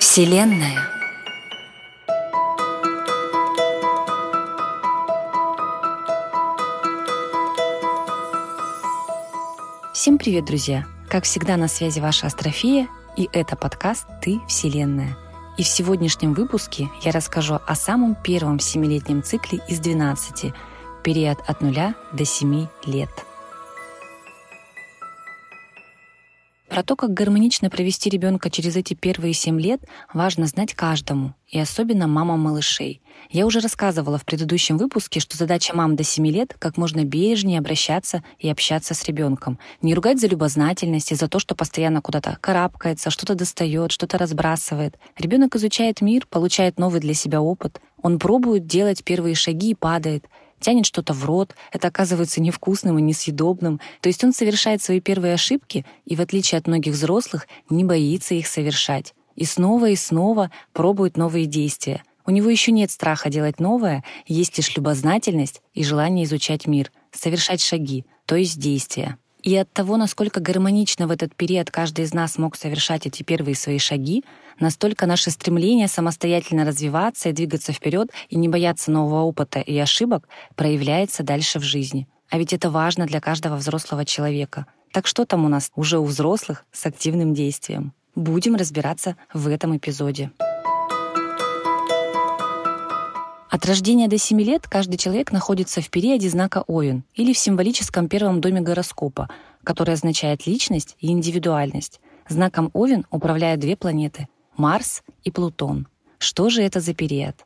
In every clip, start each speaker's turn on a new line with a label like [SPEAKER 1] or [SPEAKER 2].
[SPEAKER 1] Вселенная. Всем привет, друзья! Как всегда на связи ваша Астрофия, и это подкаст «Ты Вселенная». И в сегодняшнем выпуске я расскажу о самом первом семилетнем цикле из 12, период от 0 до 7 лет – Про то, как гармонично провести ребенка через эти первые семь лет, важно знать каждому, и особенно мамам малышей. Я уже рассказывала в предыдущем выпуске, что задача мам до 7 лет как можно бережнее обращаться и общаться с ребенком. Не ругать за любознательность и за то, что постоянно куда-то карабкается, что-то достает, что-то разбрасывает. Ребенок изучает мир, получает новый для себя опыт. Он пробует делать первые шаги и падает тянет что-то в рот, это оказывается невкусным и несъедобным. То есть он совершает свои первые ошибки и, в отличие от многих взрослых, не боится их совершать. И снова и снова пробует новые действия. У него еще нет страха делать новое, есть лишь любознательность и желание изучать мир, совершать шаги, то есть действия. И от того, насколько гармонично в этот период каждый из нас мог совершать эти первые свои шаги, настолько наше стремление самостоятельно развиваться и двигаться вперед и не бояться нового опыта и ошибок проявляется дальше в жизни. А ведь это важно для каждого взрослого человека. Так что там у нас уже у взрослых с активным действием? Будем разбираться в этом эпизоде. От рождения до 7 лет каждый человек находится в периоде знака Овен или в символическом первом доме гороскопа, который означает личность и индивидуальность. Знаком Овен управляют две планеты — Марс и Плутон. Что же это за период?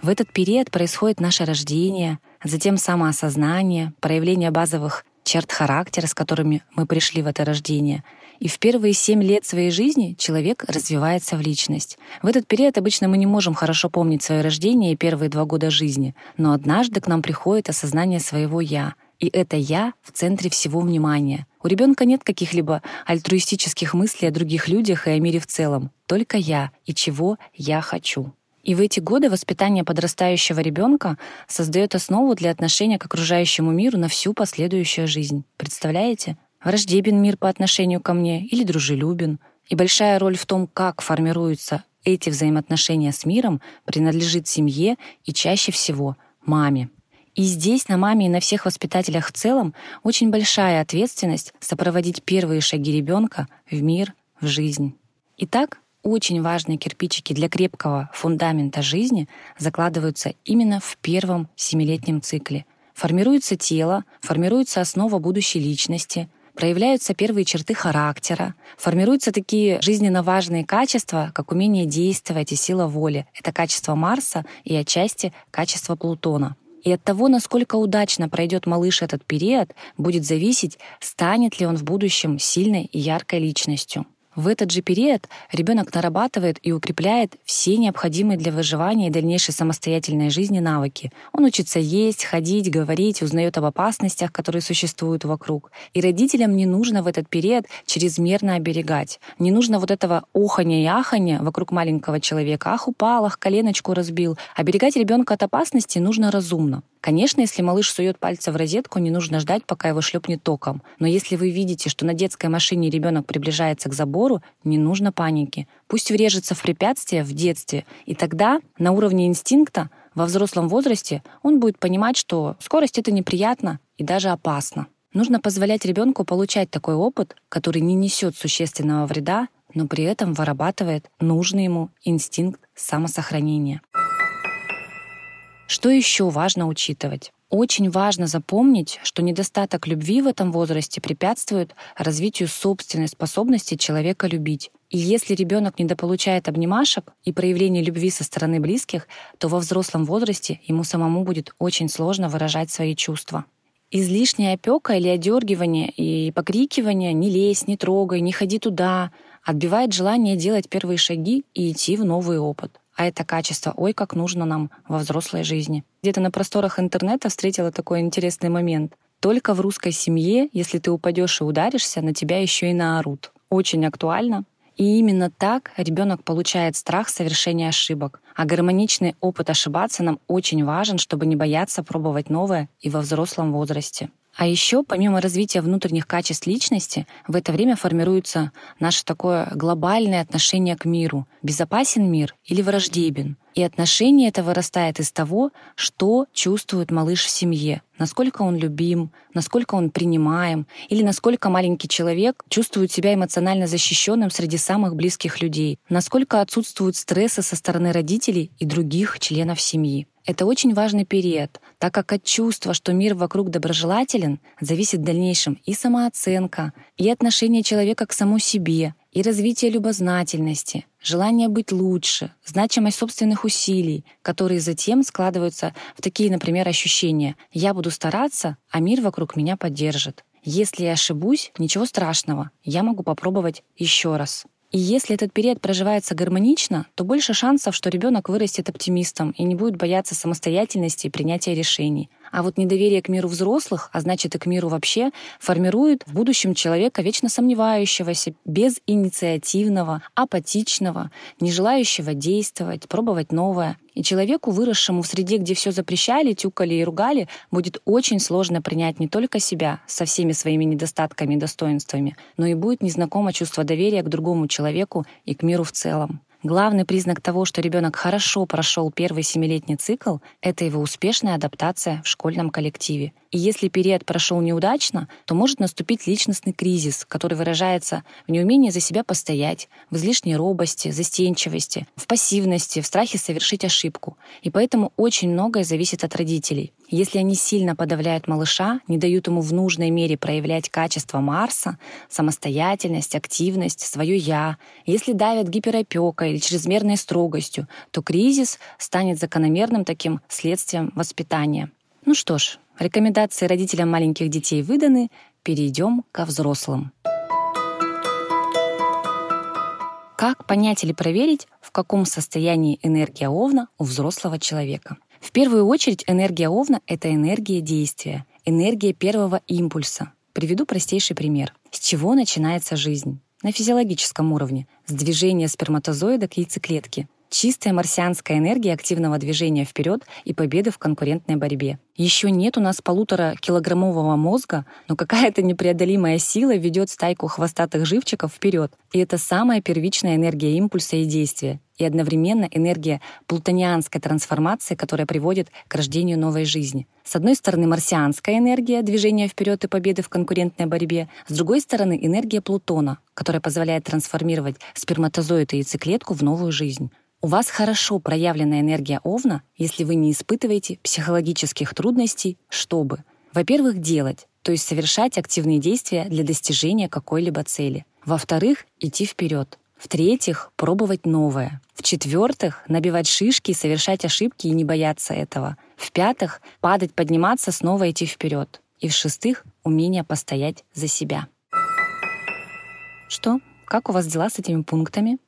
[SPEAKER 1] В этот период происходит наше рождение, затем самоосознание, проявление базовых черт характера, с которыми мы пришли в это рождение — и в первые семь лет своей жизни человек развивается в личность. В этот период обычно мы не можем хорошо помнить свое рождение и первые два года жизни, но однажды к нам приходит осознание своего «я», и это «я» в центре всего внимания. У ребенка нет каких-либо альтруистических мыслей о других людях и о мире в целом. Только «я» и чего «я хочу». И в эти годы воспитание подрастающего ребенка создает основу для отношения к окружающему миру на всю последующую жизнь. Представляете? Враждебен мир по отношению ко мне или дружелюбен. И большая роль в том, как формируются эти взаимоотношения с миром, принадлежит семье и чаще всего маме. И здесь на маме и на всех воспитателях в целом очень большая ответственность сопроводить первые шаги ребенка в мир, в жизнь. Итак, очень важные кирпичики для крепкого фундамента жизни закладываются именно в первом семилетнем цикле. Формируется тело, формируется основа будущей личности, проявляются первые черты характера, формируются такие жизненно важные качества, как умение действовать и сила воли. Это качество Марса и отчасти качество Плутона. И от того, насколько удачно пройдет малыш этот период, будет зависеть, станет ли он в будущем сильной и яркой личностью. В этот же период ребенок нарабатывает и укрепляет все необходимые для выживания и дальнейшей самостоятельной жизни навыки. Он учится есть, ходить, говорить, узнает об опасностях, которые существуют вокруг. И родителям не нужно в этот период чрезмерно оберегать. Не нужно вот этого охания и ахания вокруг маленького человека. Ах, упал, ах, коленочку разбил. Оберегать ребенка от опасности нужно разумно. Конечно, если малыш сует пальцы в розетку, не нужно ждать, пока его шлепнет током. Но если вы видите, что на детской машине ребенок приближается к забору, не нужно паники. Пусть врежется в препятствие в детстве, и тогда на уровне инстинкта во взрослом возрасте он будет понимать, что скорость это неприятно и даже опасно. Нужно позволять ребенку получать такой опыт, который не несет существенного вреда, но при этом вырабатывает нужный ему инстинкт самосохранения. Что еще важно учитывать? Очень важно запомнить, что недостаток любви в этом возрасте препятствует развитию собственной способности человека любить. И если ребенок недополучает обнимашек и проявления любви со стороны близких, то во взрослом возрасте ему самому будет очень сложно выражать свои чувства. Излишняя опека или одергивание и покрикивание «не лезь, не трогай, не ходи туда» отбивает желание делать первые шаги и идти в новый опыт. А это качество, ой, как нужно нам во взрослой жизни. Где-то на просторах интернета встретила такой интересный момент. Только в русской семье, если ты упадешь и ударишься, на тебя еще и наорут. Очень актуально. И именно так ребенок получает страх совершения ошибок. А гармоничный опыт ошибаться нам очень важен, чтобы не бояться пробовать новое и во взрослом возрасте. А еще, помимо развития внутренних качеств личности, в это время формируется наше такое глобальное отношение к миру. Безопасен мир или враждебен? И отношение это вырастает из того, что чувствует малыш в семье, насколько он любим, насколько он принимаем, или насколько маленький человек чувствует себя эмоционально защищенным среди самых близких людей, насколько отсутствуют стрессы со стороны родителей и других членов семьи. Это очень важный период, так как от чувства, что мир вокруг доброжелателен, зависит в дальнейшем и самооценка, и отношение человека к самому себе, и развитие любознательности, желание быть лучше, значимость собственных усилий, которые затем складываются в такие, например, ощущения «я буду стараться, а мир вокруг меня поддержит». Если я ошибусь, ничего страшного, я могу попробовать еще раз. И если этот период проживается гармонично, то больше шансов, что ребенок вырастет оптимистом и не будет бояться самостоятельности и принятия решений. А вот недоверие к миру взрослых, а значит и к миру вообще, формирует в будущем человека вечно сомневающегося, безинициативного, апатичного, не желающего действовать, пробовать новое. И человеку, выросшему в среде, где все запрещали, тюкали и ругали, будет очень сложно принять не только себя со всеми своими недостатками и достоинствами, но и будет незнакомо чувство доверия к другому человеку и к миру в целом. Главный признак того, что ребенок хорошо прошел первый семилетний цикл, это его успешная адаптация в школьном коллективе. И если период прошел неудачно, то может наступить личностный кризис, который выражается в неумении за себя постоять, в излишней робости, застенчивости, в пассивности, в страхе совершить ошибку. И поэтому очень многое зависит от родителей. Если они сильно подавляют малыша, не дают ему в нужной мере проявлять качество Марса, самостоятельность, активность, свое «я», если давят гиперопекой или чрезмерной строгостью, то кризис станет закономерным таким следствием воспитания. Ну что ж, рекомендации родителям маленьких детей выданы, перейдем ко взрослым. Как понять или проверить, в каком состоянии энергия Овна у взрослого человека? В первую очередь энергия Овна — это энергия действия, энергия первого импульса. Приведу простейший пример. С чего начинается жизнь? На физиологическом уровне, с движения сперматозоида к яйцеклетке, Чистая марсианская энергия активного движения вперед и победы в конкурентной борьбе. Еще нет у нас полутора килограммового мозга, но какая-то непреодолимая сила ведет стайку хвостатых живчиков вперед. И это самая первичная энергия импульса и действия. И одновременно энергия плутонианской трансформации, которая приводит к рождению новой жизни. С одной стороны, марсианская энергия движения вперед и победы в конкурентной борьбе, с другой стороны, энергия Плутона, которая позволяет трансформировать сперматозоид и яйцеклетку в новую жизнь. У вас хорошо проявлена энергия Овна, если вы не испытываете психологических трудностей, чтобы, во-первых, делать, то есть совершать активные действия для достижения какой-либо цели. Во-вторых, идти вперед. В-третьих, пробовать новое. В-четвертых, набивать шишки, совершать ошибки и не бояться этого. В-пятых, падать, подниматься, снова идти вперед. И в-шестых, умение постоять за себя. Что? Как у вас дела с этими пунктами?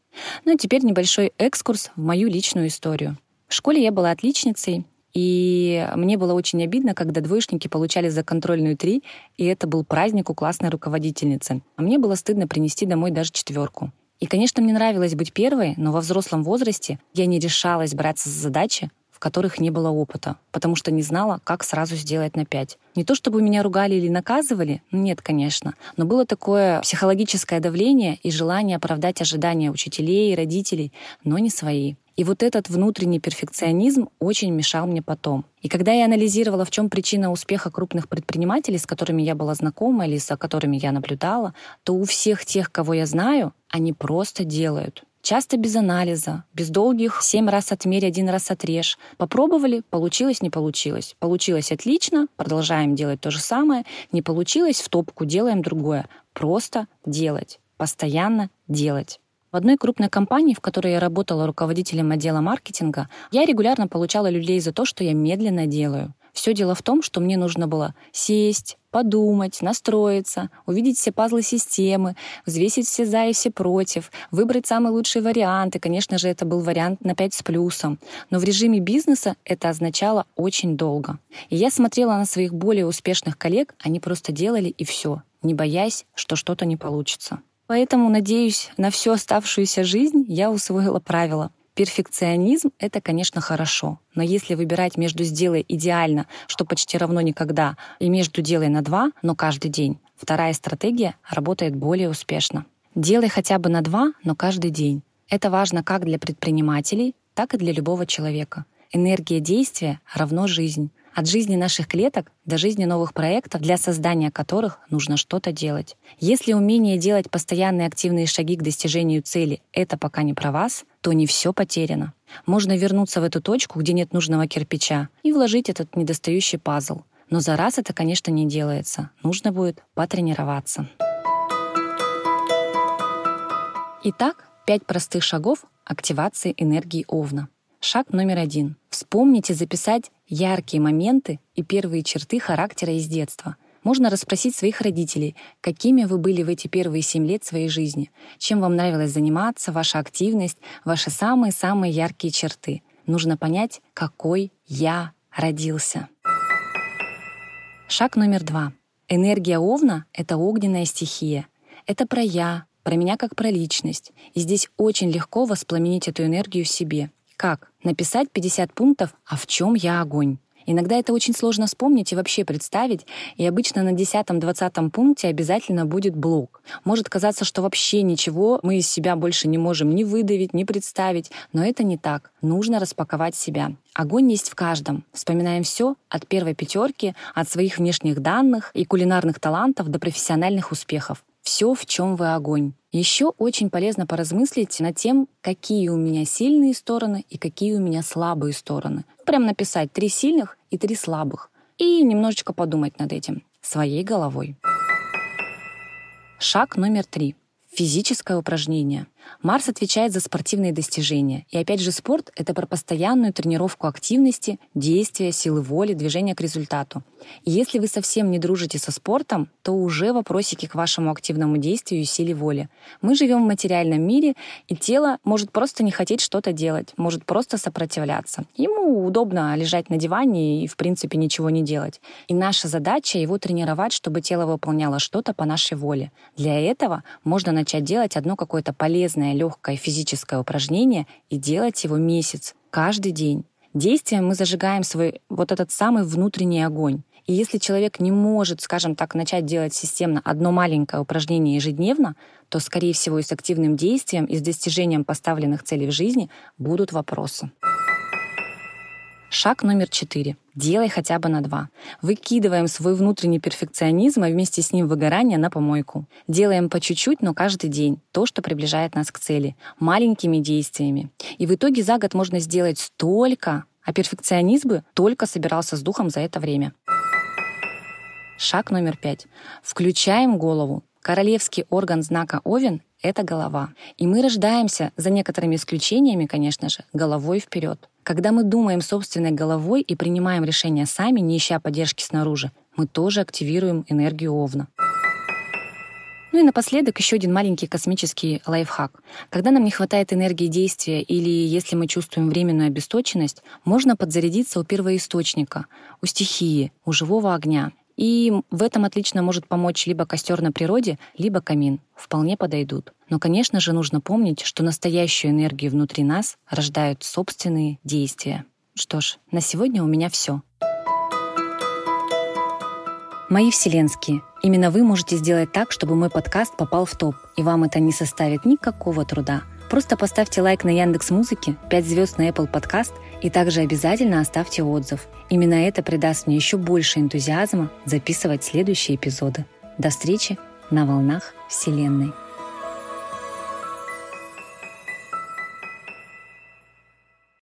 [SPEAKER 1] Ну и теперь небольшой экскурс в мою личную историю. В школе я была отличницей, и мне было очень обидно, когда двоечники получали за контрольную три, и это был праздник у классной руководительницы. А мне было стыдно принести домой даже четверку. И, конечно, мне нравилось быть первой, но во взрослом возрасте я не решалась браться за задачи, в которых не было опыта, потому что не знала, как сразу сделать на пять. Не то чтобы меня ругали или наказывали, нет, конечно, но было такое психологическое давление и желание оправдать ожидания учителей и родителей, но не свои. И вот этот внутренний перфекционизм очень мешал мне потом. И когда я анализировала, в чем причина успеха крупных предпринимателей, с которыми я была знакома или с которыми я наблюдала, то у всех тех, кого я знаю, они просто делают. Часто без анализа, без долгих семь раз отмерь, один раз отрежь. Попробовали, получилось, не получилось. Получилось отлично, продолжаем делать то же самое. Не получилось, в топку делаем другое. Просто делать, постоянно делать. В одной крупной компании, в которой я работала руководителем отдела маркетинга, я регулярно получала людей за то, что я медленно делаю. Все дело в том, что мне нужно было сесть, подумать, настроиться, увидеть все пазлы системы, взвесить все за и все против, выбрать самый лучший вариант. И, конечно же, это был вариант на 5 с плюсом. Но в режиме бизнеса это означало очень долго. И я смотрела на своих более успешных коллег, они просто делали и все, не боясь, что что-то не получится. Поэтому, надеюсь, на всю оставшуюся жизнь я усвоила правило Перфекционизм — это, конечно, хорошо, но если выбирать между «сделай идеально», что почти равно никогда, и между «делай на два», но каждый день, вторая стратегия работает более успешно. Делай хотя бы на два, но каждый день. Это важно как для предпринимателей, так и для любого человека. Энергия действия равно жизнь. От жизни наших клеток до жизни новых проектов, для создания которых нужно что-то делать. Если умение делать постоянные активные шаги к достижению цели — это пока не про вас, то не все потеряно. Можно вернуться в эту точку, где нет нужного кирпича, и вложить этот недостающий пазл. Но за раз это, конечно, не делается. Нужно будет потренироваться. Итак, пять простых шагов активации энергии Овна. Шаг номер один. Вспомните записать яркие моменты и первые черты характера из детства. Можно расспросить своих родителей, какими вы были в эти первые семь лет своей жизни, чем вам нравилось заниматься, ваша активность, ваши самые-самые яркие черты. Нужно понять, какой я родился. Шаг номер два. Энергия Овна — это огненная стихия. Это про «я», про меня как про личность. И здесь очень легко воспламенить эту энергию в себе. Как? Написать 50 пунктов «А в чем я огонь?» Иногда это очень сложно вспомнить и вообще представить, и обычно на 10-20 пункте обязательно будет блок. Может казаться, что вообще ничего мы из себя больше не можем ни выдавить, ни представить, но это не так. Нужно распаковать себя. Огонь есть в каждом. Вспоминаем все от первой пятерки, от своих внешних данных и кулинарных талантов до профессиональных успехов все, в чем вы огонь. Еще очень полезно поразмыслить над тем, какие у меня сильные стороны и какие у меня слабые стороны. Прям написать три сильных и три слабых. И немножечко подумать над этим своей головой. Шаг номер три. Физическое упражнение. Марс отвечает за спортивные достижения. И опять же, спорт — это про постоянную тренировку активности, действия, силы воли, движения к результату. И если вы совсем не дружите со спортом, то уже вопросики к вашему активному действию и силе воли. Мы живем в материальном мире, и тело может просто не хотеть что-то делать, может просто сопротивляться. Ему удобно лежать на диване и, в принципе, ничего не делать. И наша задача его тренировать, чтобы тело выполняло что-то по нашей воле. Для этого можно начать делать одно какое-то полезное, легкое физическое упражнение и делать его месяц, каждый день. Действием мы зажигаем свой вот этот самый внутренний огонь. И если человек не может, скажем так, начать делать системно одно маленькое упражнение ежедневно, то, скорее всего, и с активным действием, и с достижением поставленных целей в жизни будут вопросы. Шаг номер четыре. Делай хотя бы на два. Выкидываем свой внутренний перфекционизм, а вместе с ним выгорание на помойку. Делаем по чуть-чуть, но каждый день. То, что приближает нас к цели. Маленькими действиями. И в итоге за год можно сделать столько, а перфекционизм бы только собирался с духом за это время. Шаг номер пять. Включаем голову. Королевский орган знака Овен — это голова. И мы рождаемся, за некоторыми исключениями, конечно же, головой вперед. Когда мы думаем собственной головой и принимаем решения сами, не ища поддержки снаружи, мы тоже активируем энергию Овна. Ну и напоследок еще один маленький космический лайфхак. Когда нам не хватает энергии действия или если мы чувствуем временную обесточенность, можно подзарядиться у первоисточника, у стихии, у живого огня. И в этом отлично может помочь либо костер на природе, либо камин. Вполне подойдут. Но, конечно же, нужно помнить, что настоящую энергию внутри нас рождают собственные действия. Что ж, на сегодня у меня все. Мои вселенские, именно вы можете сделать так, чтобы мой подкаст попал в топ, и вам это не составит никакого труда — Просто поставьте лайк на Яндекс Музыке, 5 звезд на Apple Podcast и также обязательно оставьте отзыв. Именно это придаст мне еще больше энтузиазма записывать следующие эпизоды. До встречи на волнах Вселенной.